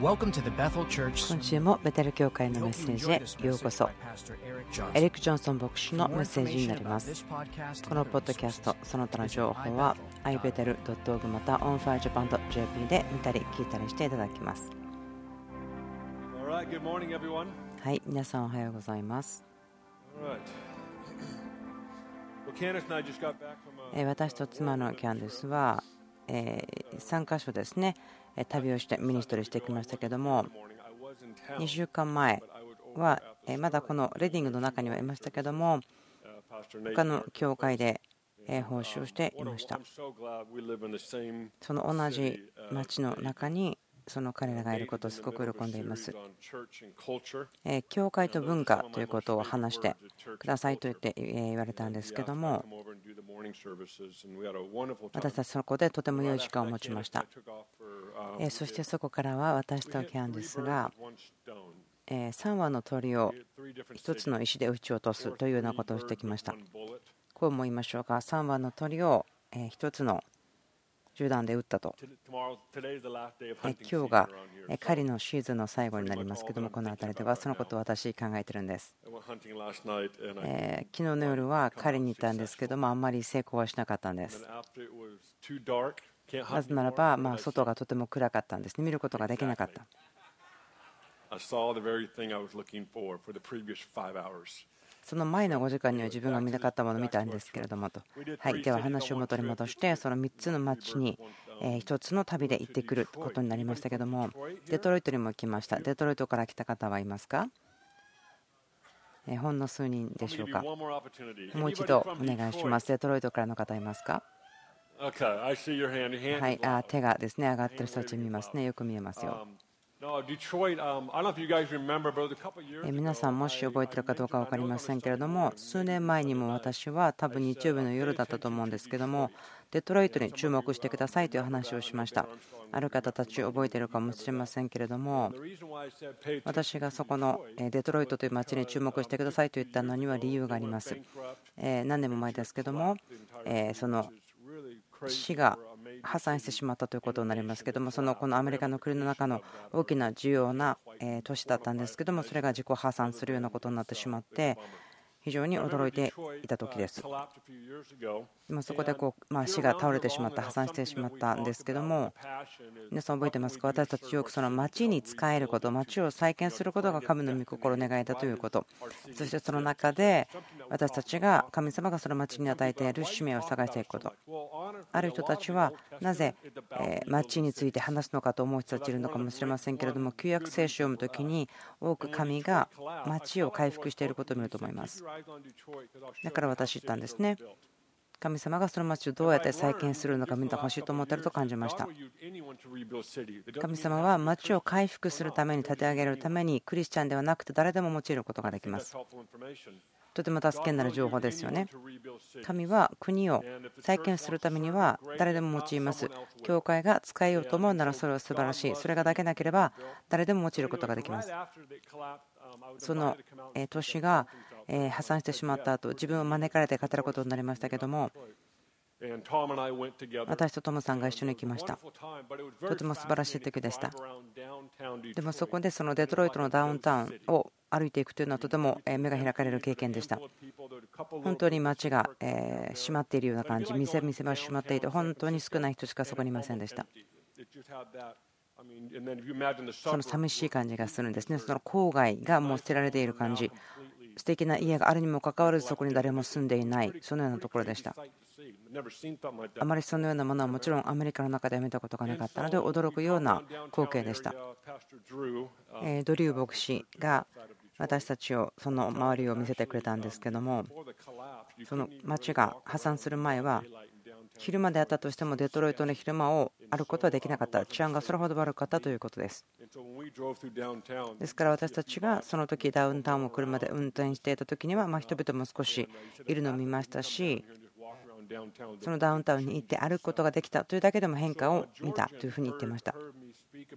今週もベテル教会のメッセージへようこそ。エリック・ジョンソン牧師のメッセージになります。このポッドキャストその他の情報は ibetel.org また onfirejapan.jp で見たり聞いたりしていただきます。はい皆さんおはようございます。私と妻のキャンデスは3カ所ですね旅をしてミニストリーしてきましたけども2週間前はまだこのレディングの中にはいましたけども他の教会で奉仕をしていました。その同じ町の中にその彼らがいることをすごく喜んでいます。教会と文化ということを話してくださいと言って言われたんですけども私たちそこでとても良い時間を持ちました。そしてそこからは私とキャンディスが3羽の鳥を1つの石で撃ち落とすというようなことをしてきました。こうも言いましょうか3羽の鳥を1つの銃弾で撃ったと。今日が狩りのシーズンの最後になりますけどもこの辺りではそのことを私考えてるんです。昨日の夜は狩りに行ったんですけどもあんまり成功はしなかったんです。なぜならばまあ外がとても暗かったんですね。見ることができなかったその前の5時間には自分が見たかったものを見たんですけれどもと、はい、では話を元に戻してその3つの町に1つの旅で行ってくることになりましたけども。デトロイトにも来ました。デトロイトから来た方はいますか？ほんの数人でしょうか？もう一度お願いします。デトロイトからの方いますか？はい。あ手がですね上がってる人たち見ますね。よく見えますよ皆さんもし覚えているかどうか分かりませんけれども数年前にも私は多分日曜日の夜だったと思うんですけどもデトロイトに注目してくださいという話をしました。ある方たち覚えているかもしれませんけれども私がそこのデトロイトという街に注目してくださいと言ったのには理由があります何年も前ですけどもその死が破産してしまったということになりますけどもそのこのアメリカの国の中の大きな重要な都市だったんですけどもそれが自己破産するようなことになってしまって非常に驚いていた時です。そこでこう、まあ、死が倒れてしまった、破産してしまったんですけども、皆さん覚えてますか、私たちよくその町に仕えること、町を再建することが神の御心を願いだということ、そしてその中で私たちが神様がその町に与えている使命を探していくこと、ある人たちはなぜ町について話すのかと思う人たちいるのかもしれませんけれども、旧約聖書を読むときに、多く神が町を回復していることを見ると思います。だから私言ったんですね。神様がその町をどうやって再建するのか見てほしいと思っていると感じました。神様は町を回復するために立て上げるためにクリスチャンではなくて誰でも用いることができます。とても助けになる情報ですよね。神は国を再建するためには誰でも用います。教会が使えようと思うならそれは素晴らしい。それがだけなければ誰でも用いることができます。その年が破産してしまった後自分を招かれて語ることになりましたけども私とトムさんが一緒に来ました。とても素晴らしい時でした。でもそこでそのデトロイトのダウンタウンを歩いていくというのはとても目が開かれる経験でした。本当に街が閉まっているような感じ店店は閉まっていて本当に少ない人しかそこにいませんでした。その寂しい感じがするんですね。その郊外がもう捨てられている感じ。素敵な家があるにもかかわらずそこに誰も住んでいない。そのようなところでした。あまりそのようなものはもちろんアメリカの中では見たことがなかったので驚くような光景でした。ドリュー牧師が私たちをその周りを見せてくれたんですけどもその町が破産する前は昼間であったとしてもデトロイトの昼間を歩くことはできなかった治安がそれほど悪かったということですですから私たちがその時ダウンタウンを車で運転していた時にはま人々も少しいるのを見ましたしそのダウンタウンに行って歩くことができたというだけでも変化を見たというふうに言っていました。ジ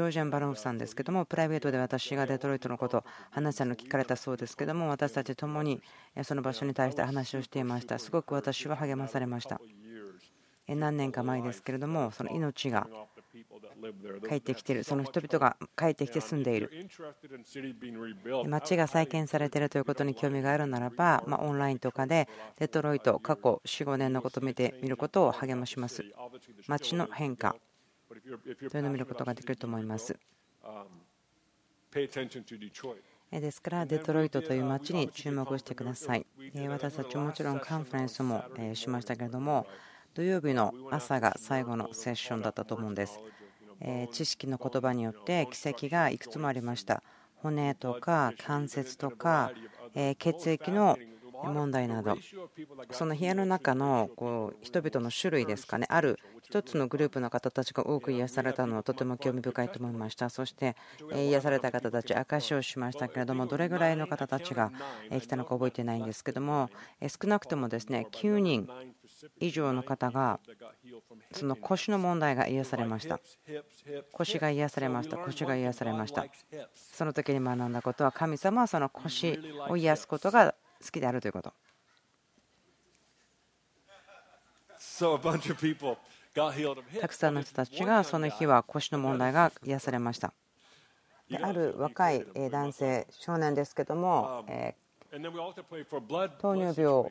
ョージャン・バロンフさんですけども、プライベートで私がデトロイトのこと話したのを聞かれたそうですけども、私たちともにその場所に対して話をしていました。すごく私は励まされました。何年か前ですけれども、その命が帰ってきている、その人々が帰ってきて住んでいる、街が再建されているということに興味があるならば、まオンラインとかでデトロイト、過去4、5年のことを見てみることを励まします。街の変化というのを見ることができると思います。ですから、デトロイトという街に注目してください。私たちもちろんカンファレンスもしましたけれども、土曜日の朝が最後のセッションだったと思うんです。知識の言葉によって奇跡がいくつもありました。骨とか関節とか血液の問題など。その部屋の中のこう人々の種類ですかね。ある一つのグループの方たちが多く癒されたのはとても興味深いと思いました。そして癒された方たち証しをしましたけれどもどれぐらいの方たちが来たのか覚えてないんですけども少なくともですね9人以上の方がその腰の問題が癒されました。腰が癒されました。腰が癒されました。その時に学んだことは神様はその腰を癒すことが好きであるということ。たくさんの人たちがその日は腰の問題が癒されました。ある若い男性少年ですけども糖尿病、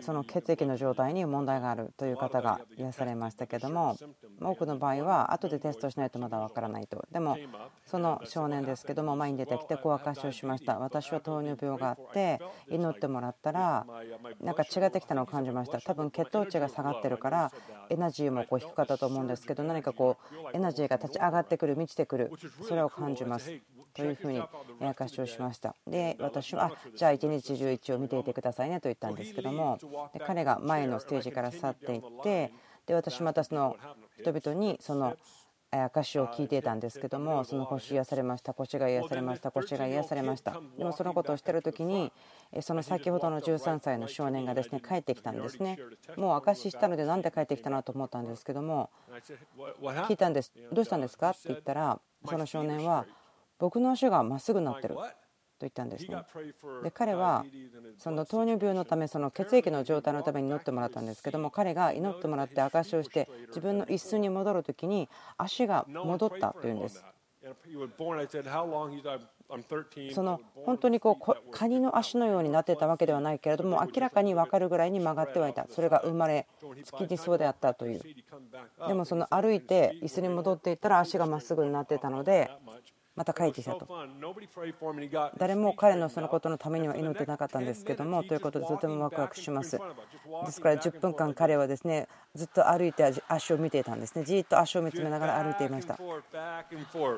その血液の状態に問題があるという方が癒されましたけども、多くの場合は後でテストしないとまだ分からないと、でもその少年ですけども、前に出てきて、こう証しをしました、私は糖尿病があって、祈ってもらったら、なんか違ってきたのを感じました、多分血糖値が下がってるから、エナジーもこう低かったと思うんですけど、何かこう、エナジーが立ち上がってくる、満ちてくる、それを感じます。というふうに証しをしました。で、私は、じゃあ一日中一を見ていてくださいねと言ったんですけども、で彼が前のステージから去っていって、で私またその人々にその証を聞いていたんですけどもその腰癒されました腰が癒されました腰が癒されました。でもそのことをしている時にその先ほどの13歳の少年がですね帰ってきたんですね。もう証ししたのでなんで帰ってきたなと思ったんですけども聞いたんです。どうしたんですか？って言ったらその少年は僕の足がまっすぐになってると言ったんですね。で彼はその糖尿病のためその血液の状態のために祈ってもらったんですけども彼が祈ってもらって証しをして自分の椅子に戻る時に足が戻ったというんです。その本当にこうカニの足のようになってたわけではないけれども明らかに分かるぐらいに曲がってはいたそれが生まれつきにそうであったというでもその歩いて椅子に戻っていったら足がまっすぐになってたのでまた帰ってきたと。誰も彼のそのことのためには祈ってなかったんですけどもということでとてもワクワクします。ですから10分間彼はですねずっと歩いて足を見ていたんですね。じっと足を見つめながら歩いていました。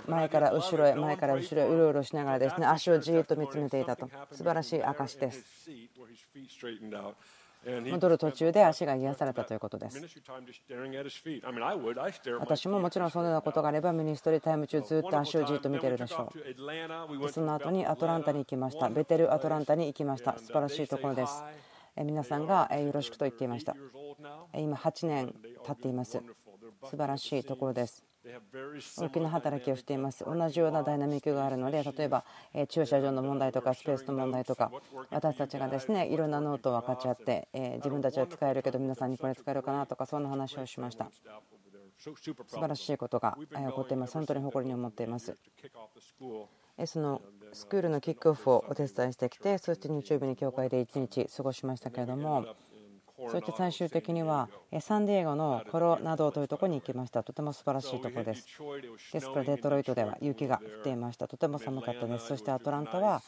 前から後ろへ前から後ろへうろうろしながらですね足をじっと見つめていたと。素晴らしい証です戻る途中で足が癒されたということです。私ももちろんそのようなことがあればミニストリータイム中ずっと足をじっと見てるでしょう。その後にアトランタに行きました。ベテルアトランタに行きました。素晴らしいところです。皆さんがよろしくと言っていました。今8年経っています。素晴らしいところです。大きな働きをしています。同じようなダイナミックがあるので、例えば駐車場の問題とかスペースの問題とか、私たちがですねいろんなノートを分かち合って、自分たちは使えるけど、皆さんにこれ使えるかなとか、そんな話をしました。素晴らしいことが起こっています。本当に誇りに思っています。そのスクールのキックオフをお手伝いしてきて、そして日曜日に教会で1日過ごしましたけれども、そして最終的にはサンディエゴのコロナドというところに行きました。とても素晴らしいところです。ですからデトロイトでは雪が降っていました。とても寒かったです。そしてアトランタは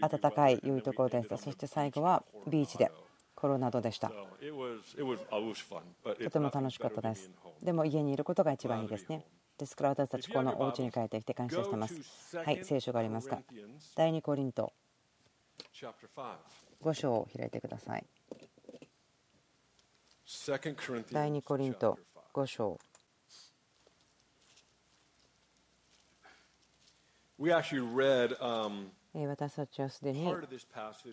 暖かい良いところでした。そして最後はビーチでコロナドでした。とても楽しかったです。でも家にいることが一番いいですね。ですから私たちこのお家に帰ってきて感謝してます。はい聖書がありますか第2コリント5章を開いてください。第2コリント5章私たちはすでに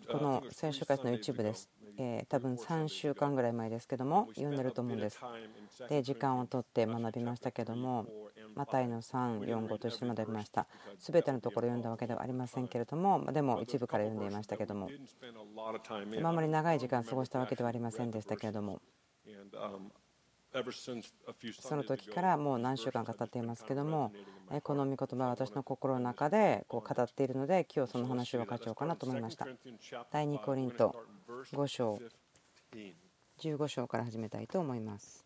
この聖書活の一部です。多分3週間ぐらい前ですけども読んでると思うんです。で時間をとって学びましたけどもマタイの3、4、5と一緒に学びました。すべてのところ読んだわけではありませんけれどもでも一部から読んでいましたけどもあまり長い時間過ごしたわけではありませんでしたけれどもその時からもう何週間語っていますけどもこの御言葉は私の心の中でこう語っているので今日その話を分かちゃおうかなと思いました。第2コリント5章。15章から始めたいと思います。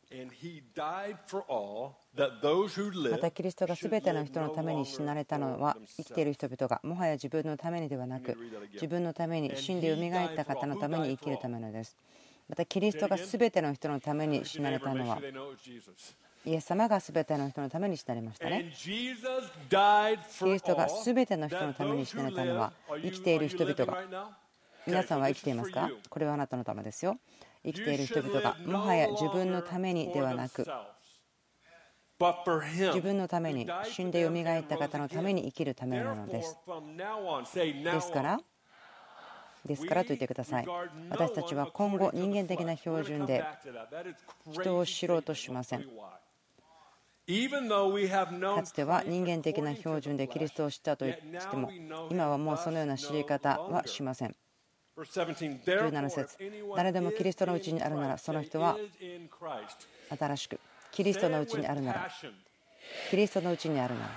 またキリストが全ての人のために死なれたのは生きている人々がもはや自分のためにではなく自分のために死んで蘇った方のために生きるためのですまたキリストが全ての人のために死なれたのはイエス様が全ての人のために死なれましたね。キリストが全ての人のために死なれたのは生きている人々が皆さんは生きていますか？これはあなたのためですよ。生きている人々がもはや自分のためにではなく自分のために死んでよみがえった方のために生きるためなのです。ですからですからと言ってください。私たちは今後人間的な標準で人を知ろうとしません。かつては人間的な標準でキリストを知ったとしても今はもうそのような知り方はしません。17節。誰でもキリストのうちにあるならその人は新しくキリストのうちにあるならキリストのうちにあるなら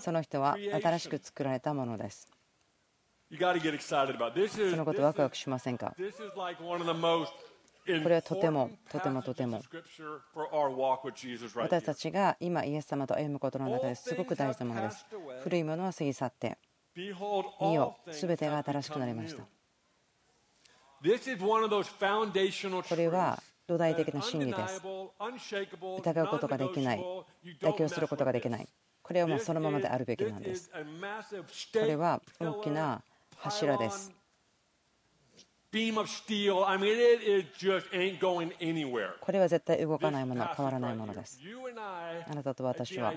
その人は新しく作られたものですそのことワクワクしませんかこれはとてもとてもとても私たちが今イエス様と歩むことの中ですごく大事なものです古いものは過ぎ去って見よ、すべてが新しくなりました。これは土台的な真理です。疑うことができない、妥協することができない。これはもうそのままであるべきなんです。これは大きな柱です。これは絶対動かないもの、変わらないものです。あなたと私は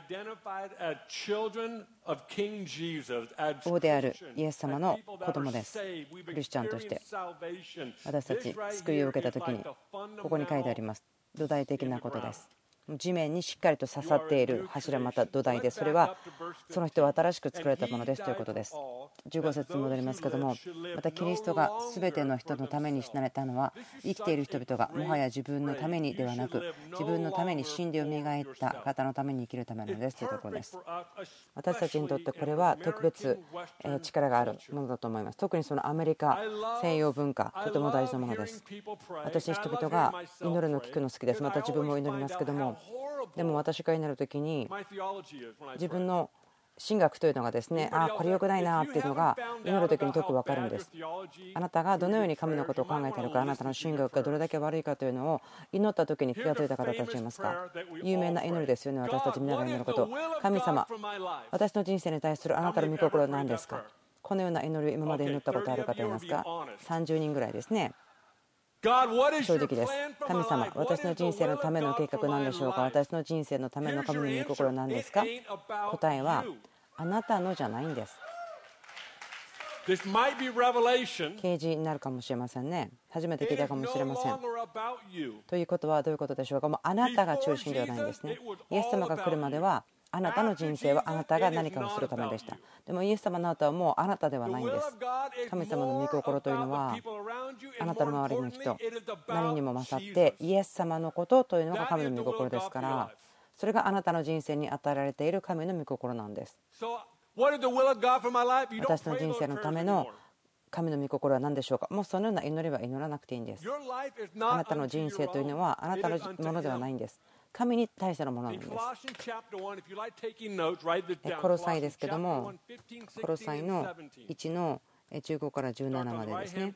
王であるイエス様の子供です。クリスチャンとして私たち救いを受けた時にここに書いてあります。土台的なことです。地面にしっかりと刺さっている柱また土台でそれはその人は新しく作られたものですということです。15節に戻りますけどもまたキリストが全ての人のために死なれたのは生きている人々がもはや自分のためにではなく自分のために死んでよみがえった方のために生きるためなのですというところです。私たちにとってこれは特別力があるものだと思います。特にそのアメリカ西洋文化とても大事なものです。私人々が祈るの聞くの好きです。また自分も祈りますけどもでも私が祈る時に自分の神学というのがですねああこれ良くないなっていうのが祈る時によく分かるんですあなたがどのように神のことを考えているかあなたの神学がどれだけ悪いかというのを祈った時に気が付いた方たちいますか有名な祈りですよね私たち皆が祈ること神様私の人生に対するあなたの御心は何ですかこのような祈りを今まで祈ったことある方いますか30人ぐらいですね正直です。神様、私の人生のための計画なんでしょうか？私の人生のための神の御心なんですか？答えは、あなたのじゃないんです。啓示になるかもしれませんね。初めて聞いたかもしれません。ということはどういうことでしょうか？もうあなたが中心ではないんですね。イエス様が来るまではあなたの人生はあなたが何かをするためでした。でもイエス様の後はもうあなたではないんです。神様の御心というのはあなたの周りの人何にも勝ってイエス様のことというのが神の御心ですからそれがあなたの人生に与えられている神の御心なんです。私の人生のための神の御心は何でしょうか？もうそのような祈りは祈らなくていいんです。あなたの人生というのはあなたのものではないんです。神に対してのものなんです。コロサイですけども、コロサイの1の15から17までですね。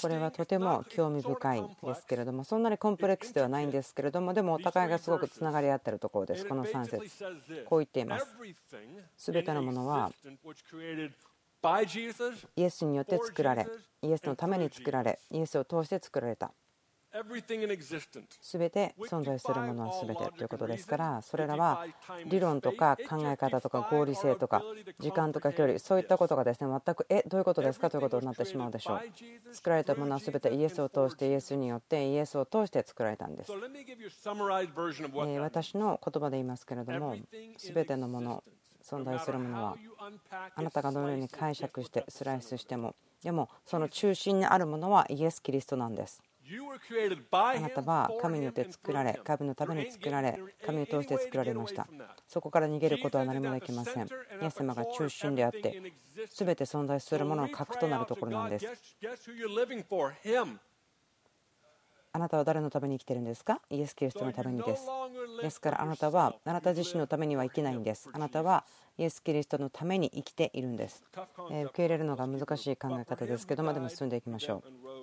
これはとても興味深いですけれども、そんなにコンプレックスではないんですけれども、でもお互いがすごくつながり合っているところです。この3節こう言っています。すべてのものはイエスによって作られ、イエスのために作られ、イエスを通して作られた。すべて存在するものはすべてということですから、それらは理論とか考え方とか合理性とか時間とか距離、そういったことがですね全く、え、どういうことですかということになってしまうでしょう。作られたものはすべてイエスを通して、イエスによってイエスを通して作られたんです。私の言葉で言いますけれども、すべてのもの、存在するものはあなたがどのように解釈してスライスしてもでもその中心にあるものはイエス・キリストなんです。あなたは神によって作られ神のために作られ神を通して作られました。そこから逃げることは何もできません。イエス様が中心であって全て存在するものの核となるところなんですあなたは誰のために生きてるんですか？イエス・キリストのためにです。ですからあなたはあなた自身のためには生きないんです。あなたはイエス・キリストのために生きているんです。受け入れるのが難しい考え方ですけどもでも進んでいきましょう。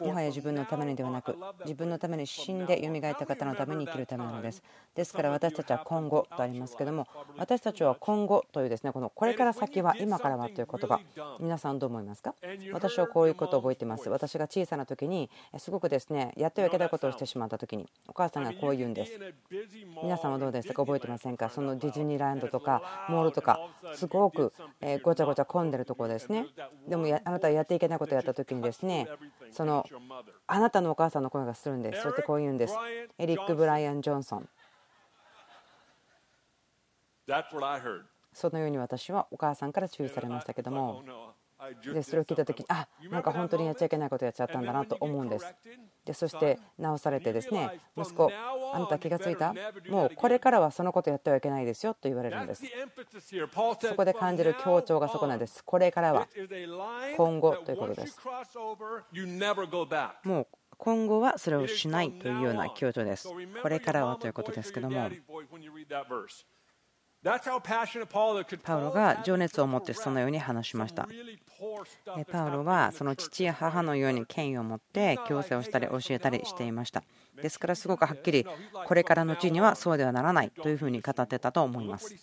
もはや自分のためにではなく自分のために死んで蘇った方のために生きるためなのです。ですから私たちは今後とありますけども私たちは今後というですねこのこれから先は今からはという言葉皆さんどう思いますか？私はこういうことを覚えています。私が小さな時にすごくですねやってはいけないことをしてしまった時にお母さんがこう言うんです。皆さんはどうですか？覚えてませんか？そのディズニーランドとかモールとかすごくごちゃごちゃ混んでるところですね。でもあなたはやっていけないことをやった時にですねそのあなたのお母さんの声がするんです。そしてこう言うんです。エリック・ブライアン・ジョンソンそのように私はお母さんから注意されましたけどもでそれを聞いた時にあなんか本当にやっちゃいけないことやっちゃったんだなと思うんです。でそして直されてですね息子あなた気がついた？もうこれからはそのことやってはいけないですよと言われるんです。そこで感じる強調がそこなんです。これからは。今後ということです。もう今後はそれをしないというような強調です。これからはということですけども。パウロが情熱を持ってそのように話しました。パウロはその父や母のように権威を持って強制をしたり教えたりしていました。ですからすごくはっきりこれからの地にはそうではならないというふうに語ってたと思います。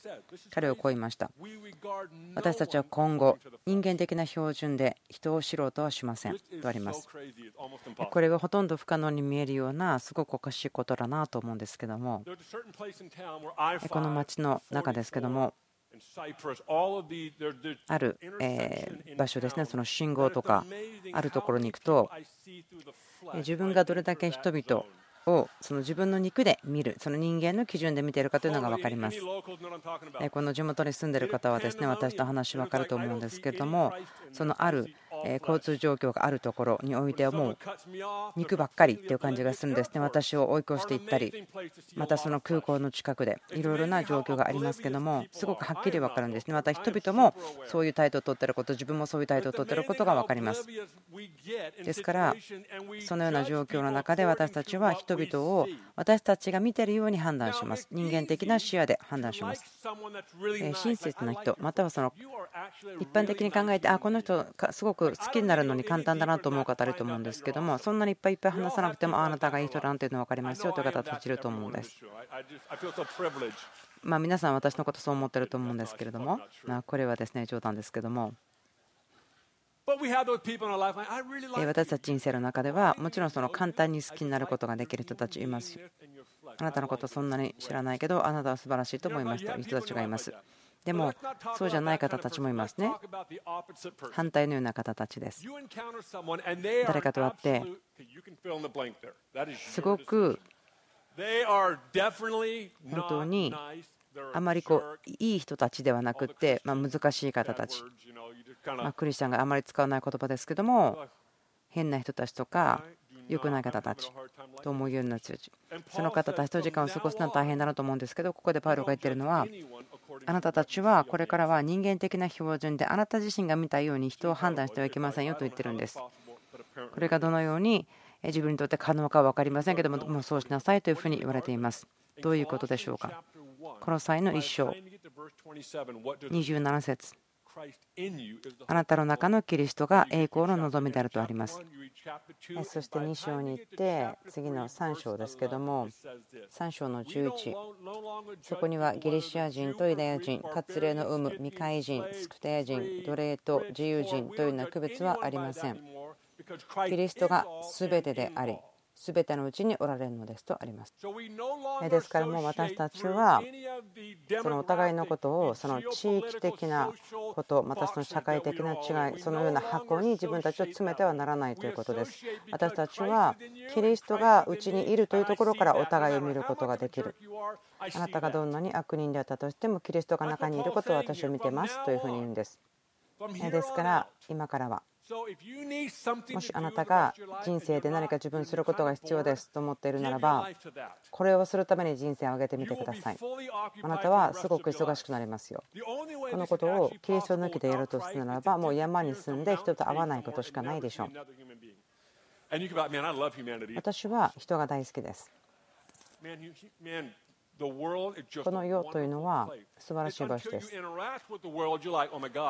彼はこう言いました。私たちは今後人間的な標準で人を知ろうとはしませんとあります。これはほとんど不可能に見えるようなすごくおかしいことだなと思うんですけどもこの町の中ですけどもある場所ですね。その信号とかあるところに行くと自分がどれだけ人々をその自分の肉で見るその人間の基準で見ているかというのが分かります。この地元に住んでいる方はですね私と話分かると思うんですけれどもそのある交通状況があるところにおいてはもう肉ばっかりっていう感じがするんですね。私を追い越していったりまたその空港の近くでいろいろな状況がありますけどもすごくはっきり分かるんですね。また人々もそういう態度をとってること自分もそういう態度をとってることが分かります。ですからそのような状況の中で私たちは人々を私たちが見てるように判断します。人間的な視野で判断します。親切な人またはその一般的に考えてあこの人すごく好きになるのに簡単だなと思う方いると思うんですけどもそんなにいっぱいいっぱい話さなくてもあなたがいい人だなというのは分かりますよという方たちいると思うんです。まあ皆さん私のことそう思ってると思うんですけれどもこれはですね冗談ですけども。私たち人生の中ではもちろんその簡単に好きになることができる人たちいます。あなたのことそんなに知らないけどあなたは素晴らしいと思いますという人たちがいますでもそうじゃない方たちもいますね。反対のような方たちです。誰かと会ってすごく本当にあまりこういい人たちではなくて、ま難しい方たち、まクリスチャンがあまり使わない言葉ですけども変な人たちとか良くない方たちと思うような人たちその方たちと時間を過ごすのは大変だなと思うんですけどここでパウロが言ってるのはあなたたちはこれからは人間的な標準であなた自身が見たように人を判断してはいけませんよと言ってるんです。これがどのように自分にとって可能かは分かりませんけども、もうそうしなさいというふうに言われています。どういうことでしょうか？この際の一章、27節あなたの中のキリストが栄光の望みであるとあります。そして2章に行って次の3章ですけども3章の11そこにはギリシア人とユダヤ人割礼の有無未開人スクテア人奴隷と自由人というような区別はありません。キリストが全てであり全てのうちにおられるのですとあります。ですからもう私たちはそのお互いのことをその地域的なことまたその社会的な違いそのような箱に自分たちを詰めてはならないということです。私たちはキリストがうちにいるというところからお互いを見ることができる。あなたがどんなに悪人であったとしてもキリストが中にいることを私を見てますというふうに言うんです。ですから今からはもしあなたが人生で何か自分することが必要ですと思っているならばこれをするために人生を上げてみてくださいあなたはすごく忙しくなりますよこのことをキリスト抜きでやるとするならばもう山に住んで人と会わないことしかないでしょう私は人が大好きですこの世というのは素晴らしい場所です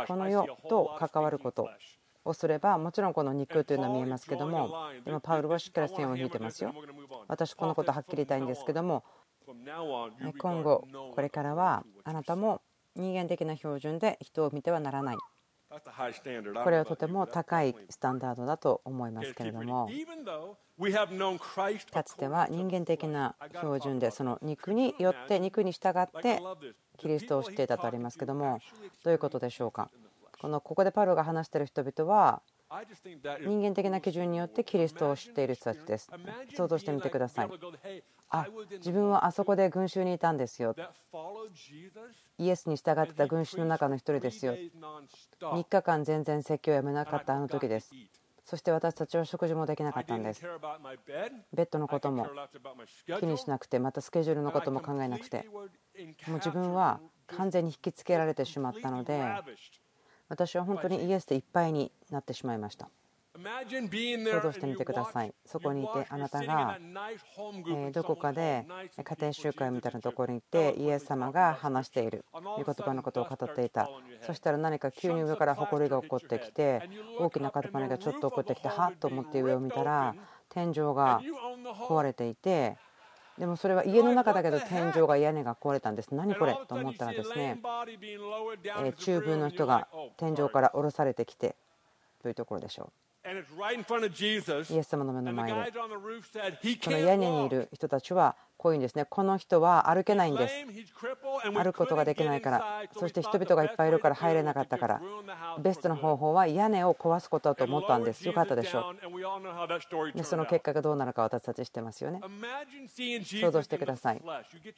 この世と関わることをすればもちろんこの肉というのは見えますけどもでもパウルはしっかり線を引いてますよ。私このことはっきり言いたいんですけども今後これからはあなたも人間的な標準で人を見てはならない。これはとても高いスタンダードだと思いますけれどもかつては人間的な標準でその肉によって肉に従ってキリストを知っていたとありますけどもどういうことでしょうか？このここでパウロが話している人々は人間的な基準によってキリストを知っている人たちです。想像してみてください。あ自分はあそこで群衆にいたんですよ。イエスに従ってた群衆の中の一人ですよ。3日間全然説教をやめなかったあの時です。そして私たちは食事もできなかったんです。ベッドのことも気にしなくてまたスケジュールのことも考えなくて。もう自分は完全に引きつけられてしまったので私は本当にイエスでいっぱいになってしまいました。想像してみてください。そこにいてあなたがどこかで家庭集会みたいなところに行ってイエス様が話している御言葉のことを語っていた。そしたら何か急に上から埃が起こってきて大きな塊がちょっと起こってきてはっと思って上を見たら天井が壊れていてでもそれは家の中だけど天井が屋根が壊れたんです。何これ？と思ったらですね中部の人が天井から降ろされてきてというところでしょうイエス様の目の前で。この屋根にいる人たちはこういうんですね。この人は歩けないんです。歩くことができないから。そして人々がいっぱいいるから入れなかったから。ベストな方法は屋根を壊すことだと思ったんです。よかったでしょうでその結果がどうなるか私たち知ってますよね。想像してください。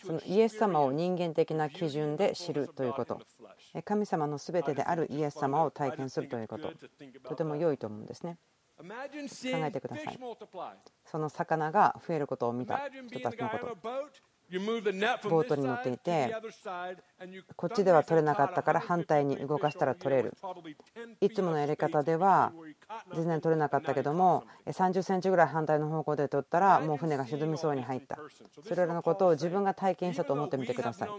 そのイエス様を人間的な基準で知るということ神様の全てであるイエス様を体験するということ。とても良いと思うんですね。考えてください。その魚が増えることを見た。人たちのこと。ボートに乗っていてこっちでは取れなかったから反対に動かしたら取れる。いつものやり方では全然取れなかったけども30センチぐらい反対の方向で取ったらもう船が沈みそうに入った。それらのことを自分が体験したと思ってみてください。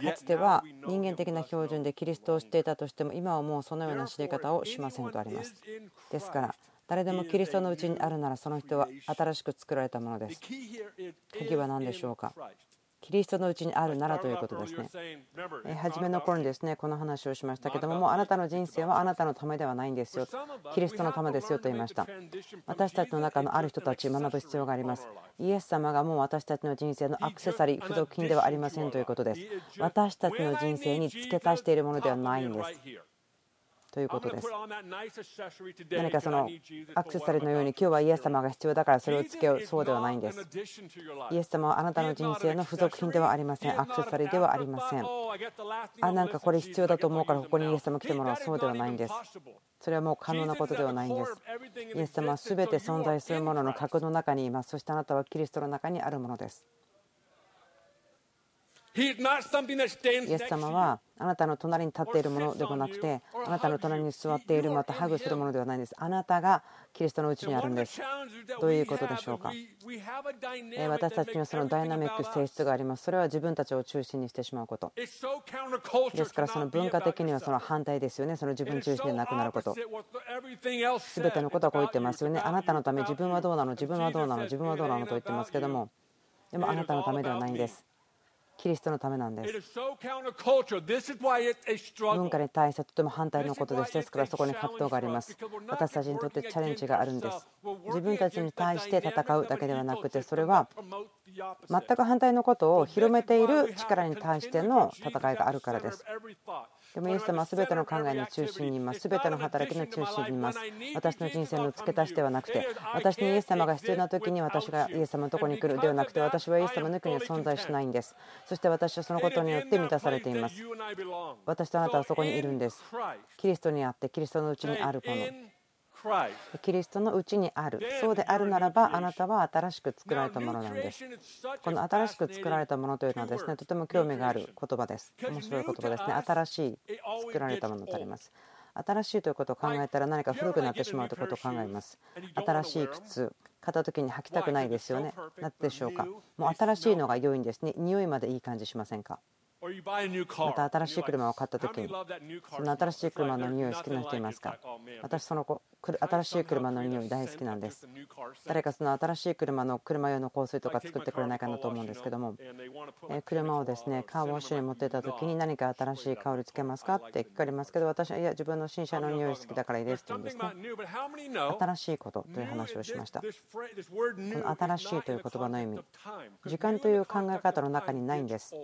かつては人間的な標準でキリストを知っていたとしても今はもうそのような知り方をしませんとあります。ですから誰でもキリストのうちにあるならその人は新しく作られたものです。鍵は何でしょうか？キリストのうちにあるならということですね。初めの頃にですねこの話をしましたけども、もうあなたの人生はあなたのためではないんですよ、キリストのためですよと言いました。私たちの中のある人たち、学ぶ必要があります。イエス様がもう私たちの人生のアクセサリー、付属品ではありませんということです。私たちの人生に付け足しているものではないんです。ということです。何かそのアクセサリーのように今日はイエス様が必要だからそれをつけようそうではないんです。イエス様はあなたの人生の付属品ではありません。アクセサリーではありません。あ、なんかこれ必要だと思うからここにイエス様来てもらうそうではないんです。それはもう可能なことではないんです。イエス様は全て存在するものの核の中にいます。そしてあなたはキリストの中にあるものです。イエス様はあなたの隣に立っているものでもなくてあなたの隣に座っているまたハグするものではないんです。あなたがキリストのうちにあるんです。どういうことでしょうか？私たちにはそのダイナミック性質があります。それは自分たちを中心にしてしまうこと。ですからその文化的にはその反対ですよね。その自分中心でなくなること全てのことはこう言ってますよね。あなたのため自分はどうなの？自分はどうなの？自分はどうなの？と言ってますけども。でもあなたのためではないんですキリストのためなんです。文化に対してとても反対のことです。ですからそこに葛藤があります。私たちにとってチャレンジがあるんです。自分たちに対して戦うだけではなくて、それは全く反対のことを広めている力に対しての戦いがあるからです。でもイエス様は全ての考えの中心にいます。全ての働きの中心にいます。私の人生の付け足しではなくて、私にイエス様が必要な時に私がイエス様のところに来るではなくて、私はイエス様抜きには存在しないんです。そして私はそのことによって満たされています。私とあなたはそこにいるんです。キリストにあって、キリストのうちにあるもの。キリストのうちにある。そうであるならばあなたは新しく作られたものなんです。この新しく作られたものというのはですねとても興味がある言葉です。面白い言葉ですね。新しい作られたものとあります。新しいということを考えたら何か古くなってしまうということを考えます。新しい靴買った時に履きたくないですよね。なってでしょうか？もう新しいのが良いんですね。匂いまでいい感じしませんか？また新しい車を買った時にその新しい車の匂い好きな人いますか私その子新しい車の匂い大好きなんです。誰かその新しい車の車用の香水とか作ってくれないかなと思うんですけども。車をですねカーボンシュに持っていた時に何か新しい香りつけますかって聞かれます。けど私はいや自分の新車の匂い好きだからいいですって言うんですね。新しいことという話をしました。この新しいという言葉の意味。時間という考え方の中にないんです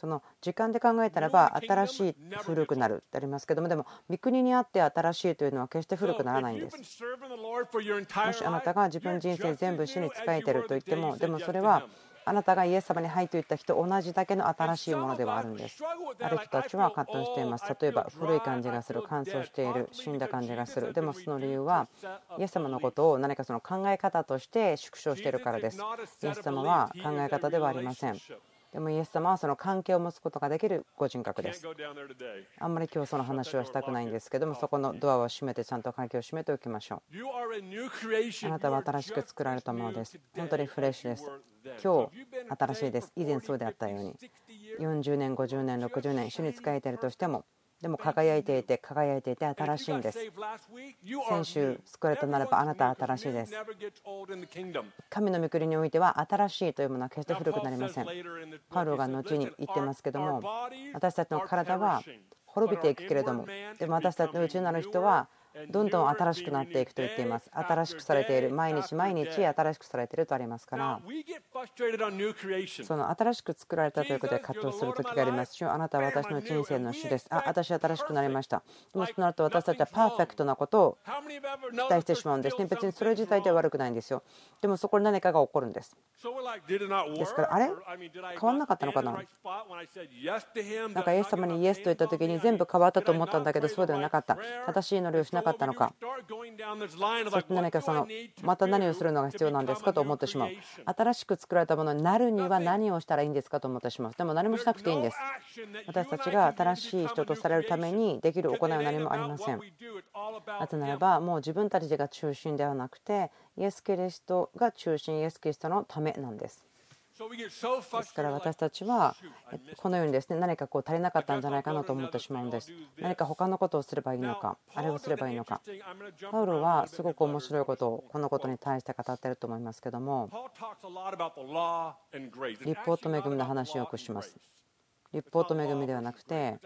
その時間で考えたらば新しい古くなるってありますけどもでも御国にあって新しいというのは決して古くならないんです。もしあなたが自分人生全部主に仕えてると言ってもでもそれはあなたがイエス様に入っていった人同じだけの新しいものではあるんです。ある人たちは葛藤しています。例えば古い感じがする乾燥している死んだ感じがする。でもその理由はイエス様のことを何かその考え方として縮小しているからです。イエス様は考え方ではありません。でもイエス様はその関係を持つことができるご人格です。あんまり今日その話はしたくないんですけども、そこのドアを閉めてちゃんと関係を閉めておきましょう。あなたは新しく作られたものです。本当にフレッシュです。今日新しいです。以前そうであったように。40年、50年、60年、主に仕えているとしても、でも輝いていて輝いていて新しいんです。先週救われたならばあなたは新しいです。神の御国においては新しいというものは決して古くなりません。パウロが後に言ってますけども私たちの体は滅びていくけれどもでも私たちの内なる人はどんどん新しくなっていくと言っています。新しくされている。毎日毎日新しくされているとありますから。その新しく作られたということで葛藤する時があります。しあなたは私の人生の主です。あ私は新しくなりました。でもそうなると私たちはパーフェクトなことを期待してしまうんです。ね別にそれ自体では悪くないんですよ。でもそこに何かが起こるんです。ですからあれ？変わんなかったのかな？なんかイエス様にイエスと言った時に全部変わったと思ったんだけどそうではなかった。正しい祈りをしなかったのか。そして何かそのまた何をするのが必要なんですかと思ってしまう。新しく作られたものになるには何をしたらいいんですかと思ってしまうでも何もしなくていいんです。私たちが新しい人とされるためにできる行いは何もありません。なぜならばもう自分たちが中心ではなくてイエス・キリストが中心イエス・キリストのためなんですですから私たちはこのようにですね何かこう足りなかったんじゃないかなと思ってしまうんです。何か他のことをすればいいのかあれをすればいいのか。パウロはすごく面白いことをこのことに対して語っていると思いますけども立法と恵みの話をよくします。立法と恵みではなくて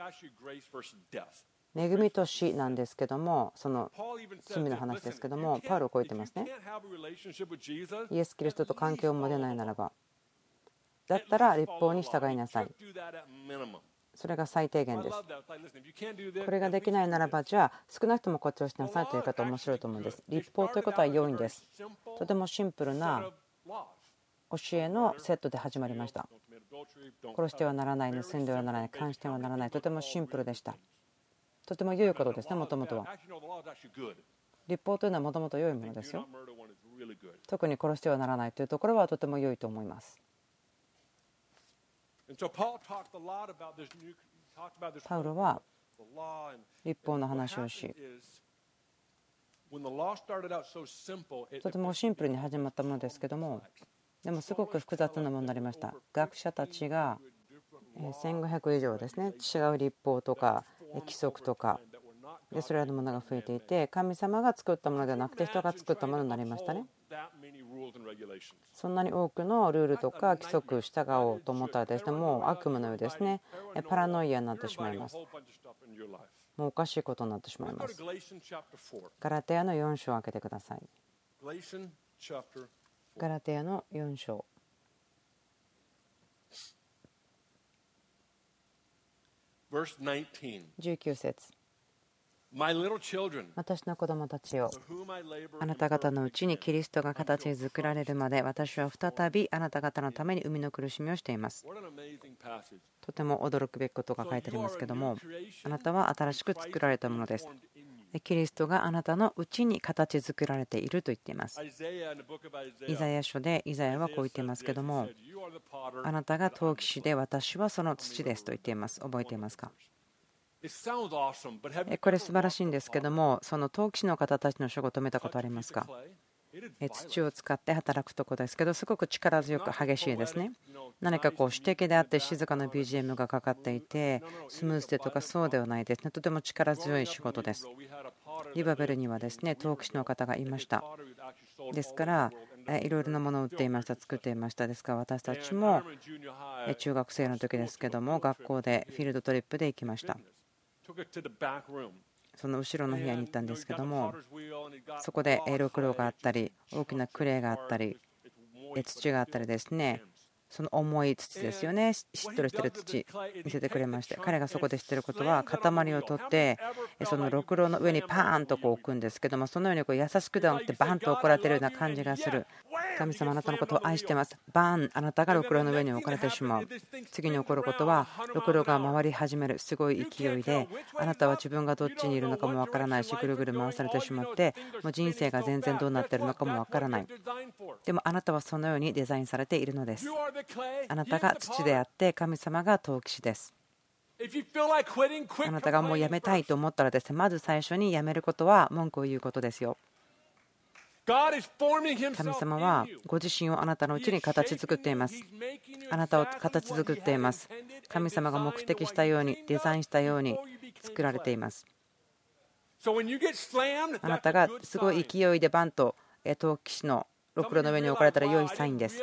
恵みと死なんですけどもその罪の話ですけどもパウロをこう言ってますね。イエス・キリストと関係を持てないならばだったら立法に従いなさい。それが最低限です。これができないならば、じゃあ少なくともこっちをしなさいという方面白いと思うんです。立法ということは良いんです。とてもシンプルな教えのセットで始まりました。殺してはならない、盗んではならない、監視してはならない、とてもシンプルでした。とても良いことですね、もともとは。立法というのはもともと良いものですよ。特に殺してはならないというところはとても良いと思います。パウロは立法の話をしとてもシンプルに始まったものですけどもでもすごく複雑なものになりました。学者たちが1500以上ですね違う立法とか規則とかでそれらのものが増えていて神様が作ったものではなくて人が作ったものになりましたねそんなに多くのルールとか規則従おうと思ったらですねもう悪夢のようですね。パラノイアになってしまいます。もうおかしいことになってしまいます。ガラテヤの4章を開けてください。ガラテヤの4章。19節私の子供たちよあなた方のうちにキリストが形作られるまで私は再びあなた方のために生みの苦しみをしていますとても驚くべきことが書いてありますけどもあなたは新しく作られたものですキリストがあなたのうちに形作られていると言っていますイザヤ書でイザヤはこう言っていますけどもあなたが陶器師で私はその土ですと言っています覚えていますかこれ素晴らしいんですけどもその陶器師の方たちの仕事を見たことありますか？土を使って働くところですけどすごく力強く激しいですね。何かこう指摘であって静かな BGM がかかっていてスムーズでとかそうではないですね。とても力強い仕事です。リバベルにはですね陶器師の方がいました。ですからいろいろなものを売っていました作っていました。ですから私たちも中学生の時ですけども学校でフィールドトリップで行きましたその後ろの部屋に行ったんですけどもそこでろくろがあったり大きなクレーがあったり土があったりですね。その重い土ですよね。しっとりしてる土見せてくれまして。彼がそこで知ってることは塊を取ってそのろくろの上にパーンとこう置くんですけどもそのようにこう優しくではなくてバンと怒られてるような感じがする神様あなたのことを愛してます。バーンあなたがろくろの上に置かれてしまう。次に起こることはろくろが回り始める。すごい勢いであなたは自分がどっちにいるのかもわからないしぐるぐる回されてしまってもう人生が全然どうなってるのかもわからない。でもあなたはそのようにデザインされているのです。あなたが土であって神様が陶器師です。あなたがもうやめたいと思ったらですねまず最初にやめることは文句を言うことですよ。神様はご自身をあなたのうちに形作っています。あなたを形作っています。神様が目的したように、デザインしたように作られています。あなたがすごい勢いでバンと陶器師のろくろの上に置かれたら良いサインです。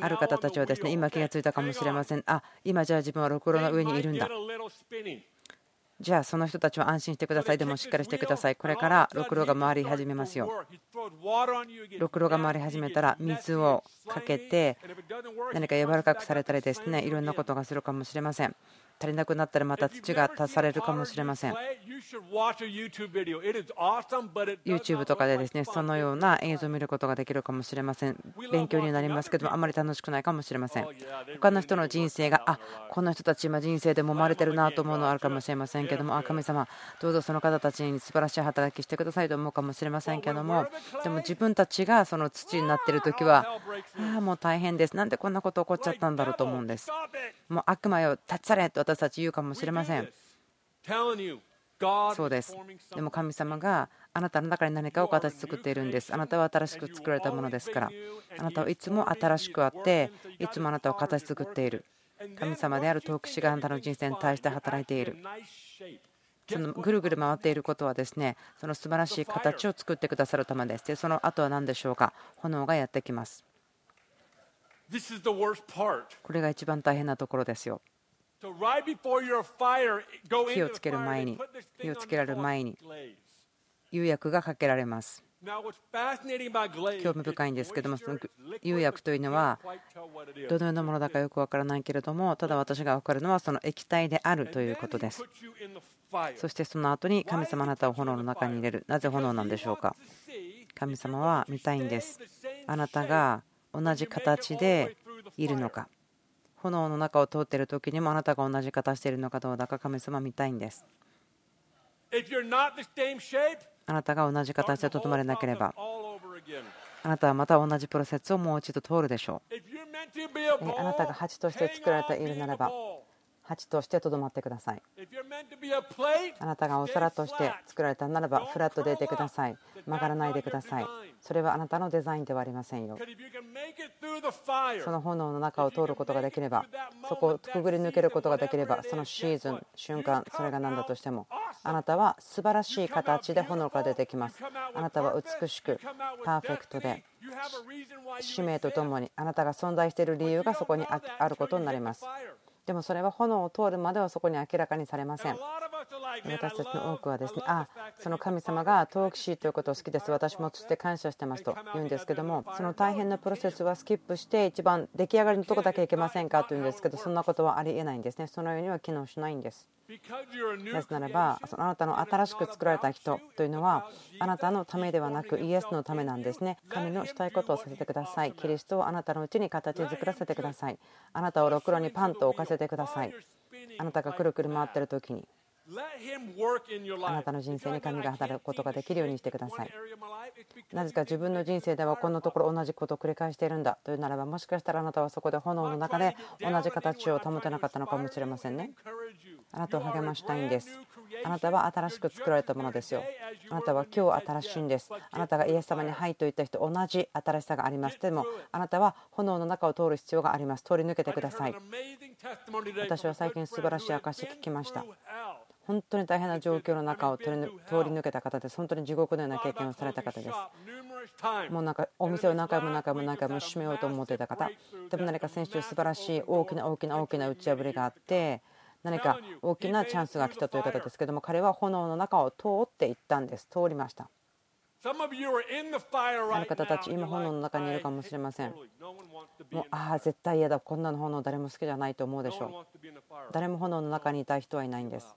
ある方たちはですね今気がついたかもしれません。あ今じゃあ自分はろくろの上にいるんだ。じゃあその人たちは安心してください。でもしっかりしてください。これからろくろが回り始めますよ。ろくろが回り始めたら水をかけて何か柔らかくされたりですね。いろんなことがするかもしれません足りなくなったらまた土が足されるかもしれません。YouTube とかでですねそのような映像を見ることができるかもしれません。勉強になりますけどもあまり楽しくないかもしれません。他の人の人生があこの人たち今人生でもまれてるなと思うのはあるかもしれませんけどもあ神様どうぞその方たちに素晴らしい働きしてくださいと思うかもしれませんけどもでも自分たちがその土になっている時はああもう大変です。なんでこんなこと起こっちゃったんだろうと思うんです。もう悪魔よ立ち去れと私たち言うかもしれません。そうです。でも神様があなたの中に何かを形作っているんです。あなたは新しく作られたものですから。あなたはいつも新しくあっていつもあなたを形作っている。神様である遠く師があなたの人生に対して働いている。そのぐるぐる回っていることはですねその素晴らしい形を作ってくださるためです。でその後は何でしょうか？炎がやってきます。これが一番大変なところですよ火をつける前に火をつけられる前に釉薬がかけられます。興味深いんですけどもその釉薬というのはどのようなものだかよくわからないけれどもただ私が分かるのはその液体であるということです。そしてその後に神様あなたを炎の中に入れる。なぜ炎なんでしょうか？神様は見たいんです。あなたが同じ形でいるのか炎の中を通っている時にもあなたが同じ形しているのかどうだか神様見たいんです。あなたが同じ形でとどまれなければあなたはまた同じプロセスをもう一度通るでしょう。あなたが鉢として作られているならば鉢としてとどまってください。あなたがお皿として作られたならばフラットでいてください。曲がらないでください。それはあなたのデザインではありませんよ。その炎の中を通ることができればそこをくぐり抜けることができればそのシーズン瞬間それが何だとしてもあなたは素晴らしい形で炎が出てきます。あなたは美しくパーフェクトで使命とともにあなたが存在している理由がそこにあることになりますでもそれは炎を通るまではそこに明らかにされません。私たちの多くはですねあその神様が陶器師ということを好きです。私もそして感謝してますと言うんですけどもその大変なプロセスはスキップして一番出来上がりのとこだけいけませんかと言うんですけどそんなことはありえないんですね。そのようには機能しないんです。なぜならばそのあなたの新しく作られた人というのはあなたのためではなくイエスのためなんですね。神のしたいことをさせてください。キリストをあなたのうちに形作らせてください。あなたをろくろにパンと置かせてください。あなたがくるくる回ってる時にあなたの人生に神が働くことができるようにしてください。なぜか自分の人生ではこんなところ同じことを繰り返しているんだというならばもしかしたらあなたはそこで炎の中で同じ形を保てなかったのかもしれませんね。あなたを励ましたいんです。あなたは新しく作られたものですよ。あなたは今日新しいんです。あなたがイエス様にはいと言った人同じ新しさがあります。でもあなたは炎の中を通る必要があります。通り抜けてください。私は最近素晴らしい証聞きました。本当に大変な状況の中を通り抜けた方です。本当に地獄のような経験をされた方です。もうなんかお店を何回も何回も何回も閉めようと思っていた方、でも何か先週素晴らしい大きな大きな大きな打ち破りがあって、何か大きなチャンスが来たという方ですけども、彼は炎の中を通っていったんです。通りました。ある方たち、今、炎の中にいるかもしれません。もう、ああ、絶対嫌だ、こんなの炎、誰も好きじゃないと思うでしょう。誰も炎の中にいた人はいないんです。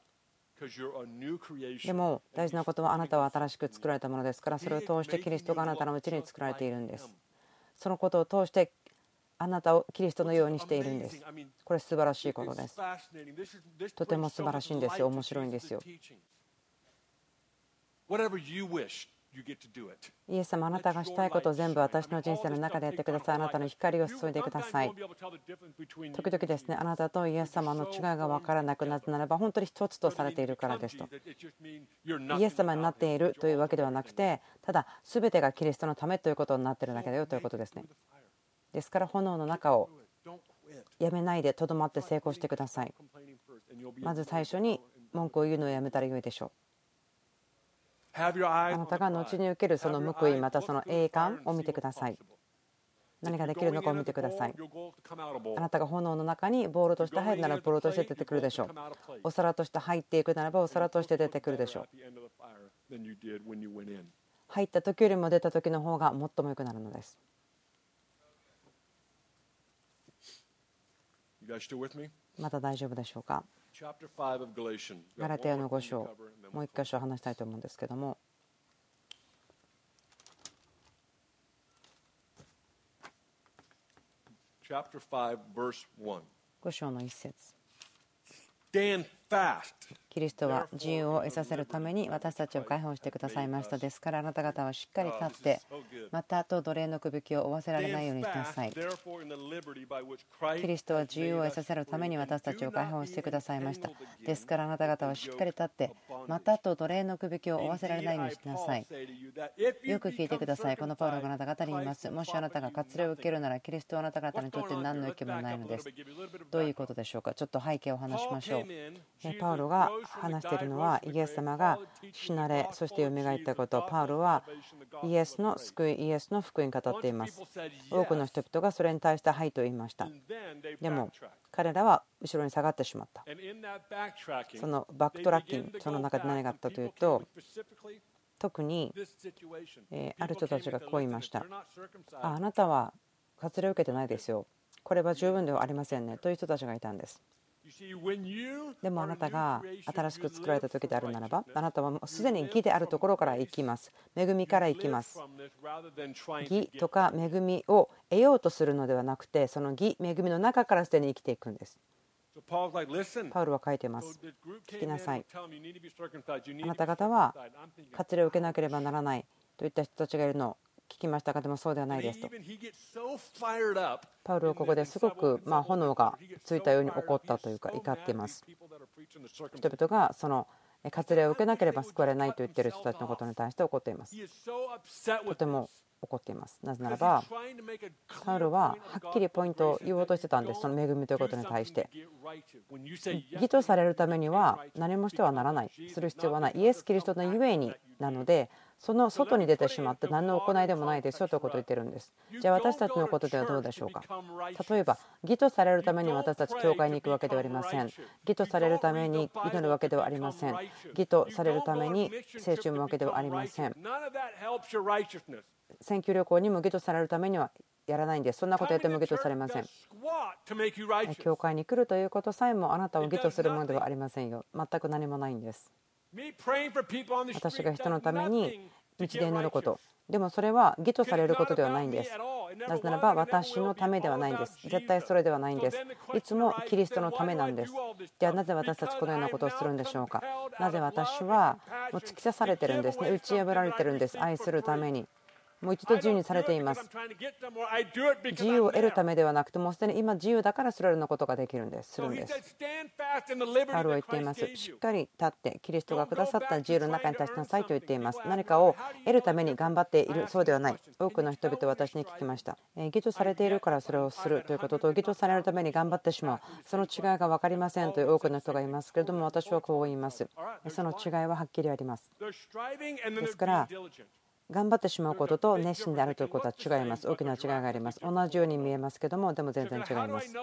でも大事なことはあなたは新しく作られたものですからそれを通してキリストがあなたのうちに作られているんです。そのことを通してあなたをキリストのようにしているんです。これ素晴らしいことです。とても素晴らしいんですよ。面白いんですよイエス様あなたがしたいことを全部私の人生の中でやってください。あなたの光を注いでください。時々ですねあなたとイエス様の違いが分からなくなるならば本当に一つとされているからですと。イエス様になっているというわけではなくてただ全てがキリストのためということになっているだけだよということですね。ですから炎の中をやめないでとどまって成功してください。まず最初に文句を言うのをやめたらよいでしょうあなたが後に受けるその報いまたその栄冠を見てください。何ができるのかを見てください。あなたが炎の中にボールとして入るならボールとして出てくるでしょう。お皿として入っていくならばお皿として出てくるでしょう。入った時よりも出た時の方が最も良くなるのです。また大丈夫でしょうか？ガラテヤの5章。もう1箇所話したいと思うんですけども。5章の1節キリストは自由を得させるために私たちを解放してくださいました。ですからあなた方はしっかり立ってまたと奴隷のくびきを負わせられないようにしなさい。キリストは自由を得させるために私たちを解放してくださいました。ですからあなた方はしっかり立ってまたと奴隷のくびきを負わせられないようにしなさい。よく聞いてください。このパウロがあなた方に言います。もしあなたが割礼を受けるならキリストはあなた方にとって何の益もないのです。どういうことでしょうか？ちょっと背景を話しましょうパウロが話しているのはイエス様が死なれそして蘇ったこと。パウロはイエスの救いイエスの福音語っています。多くの人々がそれに対してはいと言いました。でも彼らは後ろに下がってしまった。そのバックトラッキングその中で何があったというと特にある人たちがこう言いましたああなたは割礼を受けてないですよ。これは十分ではありませんねという人たちがいたんです。でもあなたが新しく作られた時であるならばあなたはもうすでに義であるところから行きます。恵みから行きます。義とか恵みを得ようとするのではなくてその義恵みの中からすでに生きていくんです。パウルは書いています。聞きなさい。あなた方は割礼を受けなければならないといった人たちがいるの。を聞きましたかでもそうではないですと。パウルはここですごくま炎がついたように怒ったというか怒っています。人々がその割礼を受けなければ救われないと言っている人たちのことに対して怒っています。とても怒っています。なぜならば、パウルははっきりポイントを言おうとしてたんです、その恵みということに対して。義とされるためには何もしてはならない、する必要はない、イエス・キリストのゆえになので、その外に出てしまって何の行いでもないですよということを言ってるんです。じゃあ私たちのことではどうでしょうか？例えば、義とされるために私たち教会に行くわけではありません。義とされるために祈るわけではありません。義とされるために聖書を読むわけではありません。選挙旅行にも義とされるためにはやらないんです。そんなことやっても義とされません。教会に来るということさえもあなたを義とするものではありませんよ。全く何もないんです。私が人のために道で祈ること。でもそれは義とされることではないんです。なぜならば私のためではないんです。絶対それではないんです。いつもキリストのためなんです。ではなぜ私たちこのようなことをするんでしょうか。なぜ私はもう突き刺されてるんですね。打ち破られてるんです。愛するためにもう一度自由にされています。自由を得るためではなくて、もうすでに今自由だからそれらのことができるんです。するんです。パウロは言っています。しっかり立って、キリストがくださった自由の中に立ちなさいと言っています。何かを得るために頑張っているそうではない。多くの人々は私に聞きました。義とされているからそれをするということと、義とされるために頑張ってしまう。その違いが分かりませんという多くの人がいますけれども、私はこう言います。その違いははっきりあります。ですから、頑張ってしまうことと熱心であるということは違います。大きな違いがあります。同じように見えますけども、でも全然違います。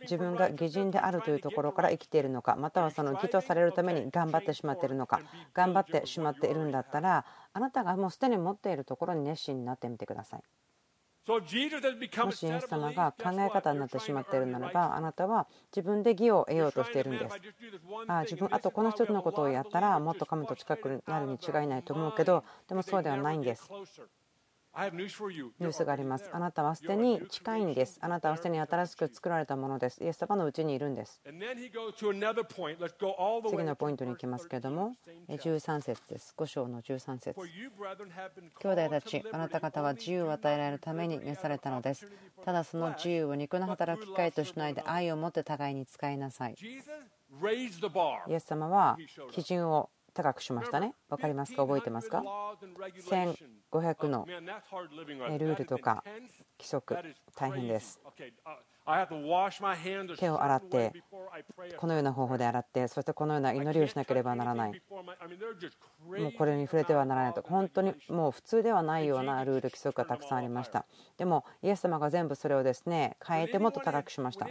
自分が義人であるというところから生きているのか、またはその義とされるために頑張ってしまっているのか、頑張ってしまっているんだったら、あなたがもうすでに持っているところに熱心になってみてください。もしイエス様が考え方になってしまっているならばあなたは自分で義を得ようとしているんです。あ自分あとこの人のことをやったらもっと神と近くなるに違いないと思うけどでもそうではないんですニュースがあります。あなたはすでに近いんです。あなたはすでに新しく作られたものです。イエス様のうちにいるんです。次のポイントに行きますけれども、13節です。5章の13節兄弟たち、あなた方は自由を与えられるために召されたのです。ただその自由を肉の働き機会としないで愛を持って互いに使いなさい。イエス様は基準を高くしましたね。分かりますか？覚えてますか ?1500 のルールとか規則大変です。手を洗ってこのような方法で洗ってそしてこのような祈りをしなければならない。もうこれに触れてはならないと。本当にもう普通ではないようなルール規則がたくさんありました。でもイエス様が全部それをですね変えてもっと高くしました。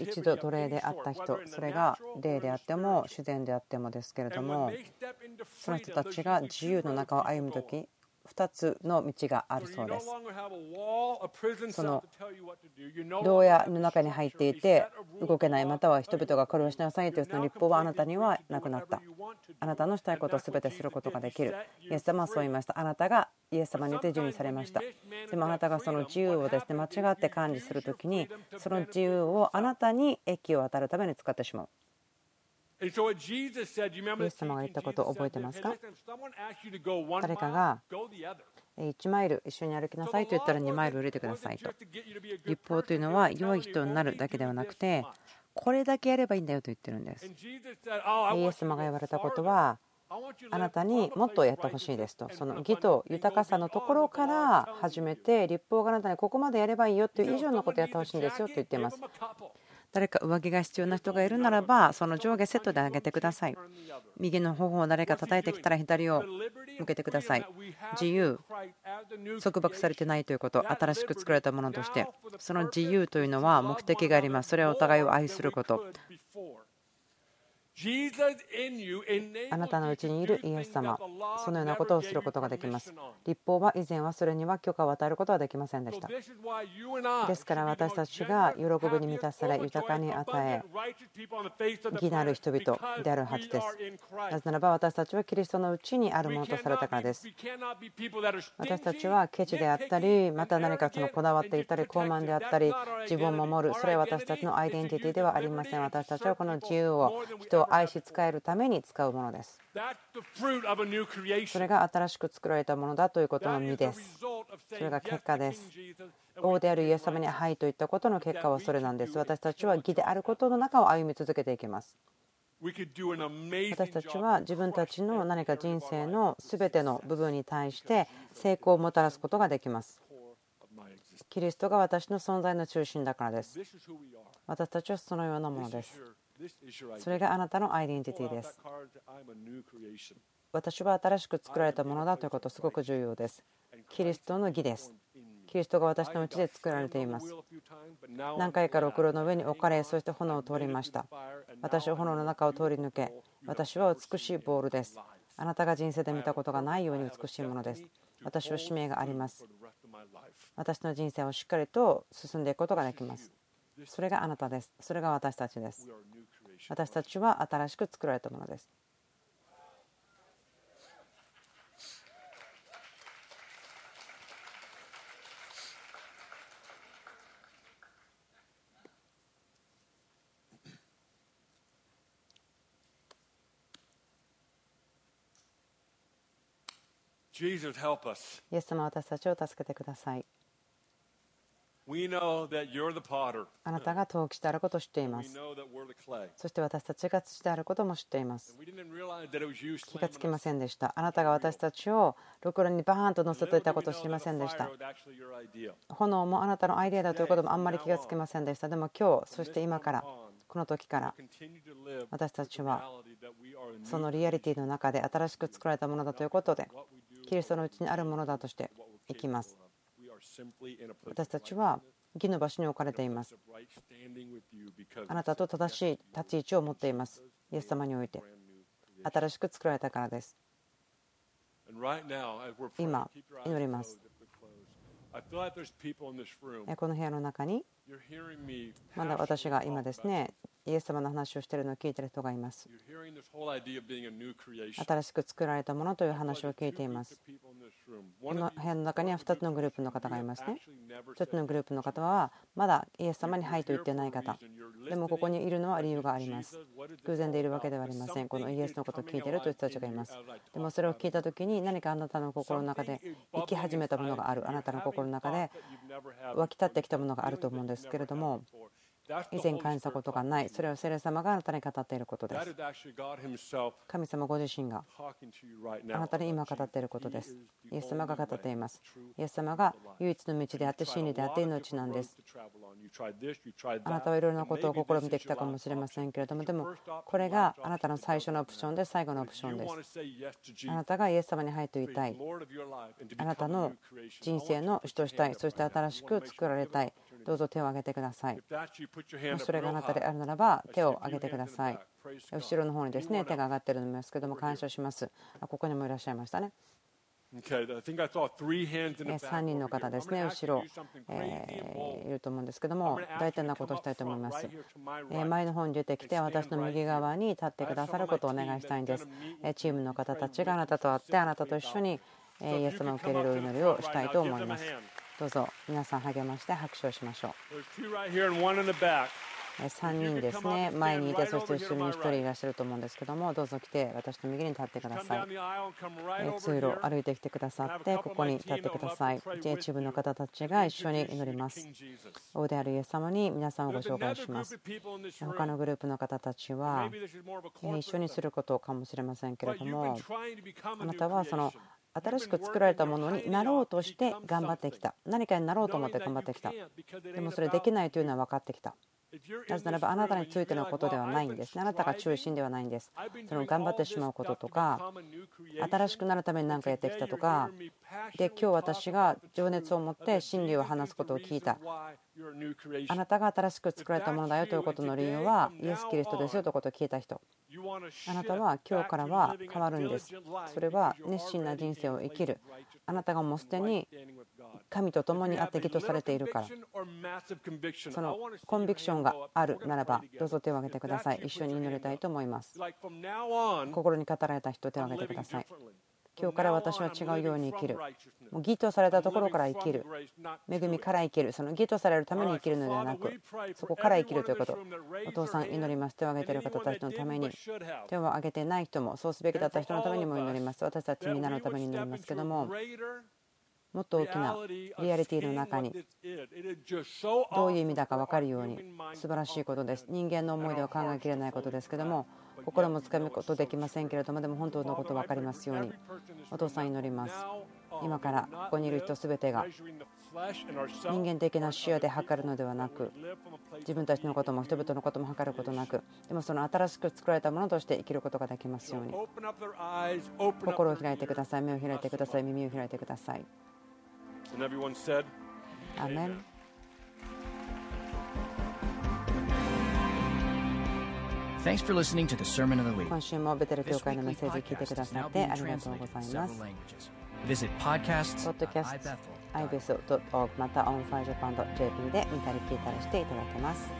一度奴隷であった人それが霊であっても自然であってもですけれどもその人たちが自由の中を歩む時2つの道があるそうです。その牢屋の中に入っていて動けないまたは人々がこれをしなさいというその立法はあなたにはなくなった。あなたのしたいことを全てすることができる。イエス様はそう言いました。あなたがイエス様によって順位されました。でもあなたがその自由をですね間違って管理する時にその自由をあなたに益を与えるために使ってしまう。イエス様が言ったことを覚えてますか？誰かが1マイル一緒に歩きなさいと言ったら2マイル売れてくださいと。立法というのは良い人になるだけではなくてこれだけやればいいんだよと言ってるんです。イエス様が言われたことはあなたにもっとやってほしいですと。その義と豊かさのところから始めて立法があなたにここまでやればいいよという以上のことをやってほしいんですよと言っています誰か上着が必要な人がいるならばその上下セットで上げてください。右の頬を誰か叩いてきたら左を向けてください。自由。束縛されてないということ。新しく作られたものとして。その自由というのは目的があります。それはお互いを愛すること。あなたのうちにいるイエス様、そのようなことをすることができます。立法は以前はそれには許可を与えることはできませんでした。ですから私たちが喜びに満たされ、豊かに与え、義なる人々であるはずです。なぜならば私たちはキリストのうちにあるものとされたからです。私たちはケチであったり、また何かそのこだわっていたり、高慢であったり、自分を守る、それは私たちのアイデンティティではありません。私たちはこの自由を人をを愛し使えるために使うものです。それが新しく作られたものだということの実です。それが結果です。王であるイエス様に「はい」といったことの結果はそれなんです。私たちは義であることの中を歩み続けていきます。私たちは自分たちの何か人生の全ての部分に対して成功をもたらすことができます。キリストが私の存在の中心だからです。私たちはそのようなものですそれがあなたのアイデンティティです。私は新しく作られたものだということすごく重要です。キリストの義です。キリストが私のうちで作られています。何回かろくろの上に置かれそして炎を通りました。私は炎の中を通り抜け私は美しいボールです。あなたが人生で見たことがないように美しいものです。私は使命があります。私の人生をしっかりと進んでいくことができます。それがあなたです。それが私たちです私たちは新しく作られたものですイエス様私たちを助けてください。あなたが陶器であることを知っています。そして私たちが土であることも知っています。気がつきませんでした。あなたが私たちをろくろにバーンと乗せていたことを知りませんでした。炎もあなたのアイデアだということもあんまり気がつきませんでした。でも今日、そして今から、この時から私たちはそのリアリティの中で新しく作られたものだということでキリストのうちにあるものだとしていきます。私たちは義の場所に置かれています。あなたと正しい立ち位置を持っています。イエス様において。新しく作られたからです。今、祈ります。この部屋の中にまだ私が今ですねイエス様の話をしているのを聞いている人がいます。新しく作られたものという話を聞いています。この部屋の中には2つのグループの方がいますね。1つのグループの方はまだイエス様にはいと言ってない方。でもここにいるのは理由があります。偶然でいるわけではありません。このイエスのことを聞いているという人たちがいます。でもそれを聞いた時に何かあなたの心の中で生き始めたものがある。あなたの心の中で湧き立ってきたものがあると思うんですけれども。以前感じたことがない。それは聖霊様があなたに語っていることです。神様ご自身があなたに今語っていることです。イエス様が語っています。イエス様が唯一の道であって真理であって命なんです。あなたはいろいろなことを試みてきたかもしれませんけれども、でもこれがあなたの最初のオプションで最後のオプションです。あなたがイエス様に入っていたい。あなたの人生の主としたい。そして新しく作られたい。どうぞ手を挙げてください。それがあなたであるならば手を挙げてください。後ろの方にですね手が上がっているのですけども感謝します。ここにもいらっしゃいましたね。3人の方ですね、後ろ、えいると思うんですけども、大体なことをしたいと思います。前の方に出てきて、私の右側に立ってくださることをお願いしたいんです。チームの方たちがあなたと会って、あなたと一緒にイエス様を受け入れるお祈りをしたいと思います。どうぞ皆さん励まして拍手をしましょう。3人ですね、前にいて、そして後ろに1人いらっしゃると思うんですけども、どうぞ来て、私の右に立ってください。通路歩いてきてくださって、ここに立ってください。一部の方たちが一緒に祈ります。王であるイエス様に皆さんをご紹介します。他のグループの方たちは、一緒にすることかもしれませんけれども、あなたはその新しく作られたものになろうとして頑張ってきた。何かになろうと思って頑張ってきた。でもそれできないというのは分かってきた。なぜならばあなたについてのことではないんです。あなたが中心ではないんです。その頑張ってしまうこととか新しくなるために何かやってきたとか。で今日私が情熱を持って真理を話すことを聞いた。あなたが新しく作られたものだよということの理由はイエス・キリストですよということを聞いた人。あなたは今日からは変わるんです。それは熱心な人生を生きる。あなたがもうすでに神と共にあって義とされているから。そのコンビクションがあるならばどうぞ手を挙げてください。一緒に祈りたいと思います。心に語られた人手を挙げてください今日から私は違うように生きる。もう義とされたところから生きる。恵みから生きるその義とされるために生きるのではなくそこから生きるということ。お父さん祈ります。手を挙げている方たちのために手を挙げてない人もそうすべきだった人のためにも祈ります。私たちみんなのために祈りますけどももっと大きなリアリティの中にどういう意味だか分かるように素晴らしいことです。人間の思いでは考えきれないことですけども心もつかむことできませんけれどもでも本当のこと分かりますように。お父さん祈ります。今からここにいる人全てが人間的な視野で測るのではなく自分たちのことも人々のことも測ることなくでもその新しく作られたものとして生きることができますように。心を開いてください。目を開いてください。耳を開いてください。アーメン Thanks for listening to the Sermon of the Week. 今週もベテル教会のメッセージを聞いてくださってありがとうございます Visit podcasts ポッドキャスト ibs.org また onfirejapan.jp で見たり聞いたりしていただけます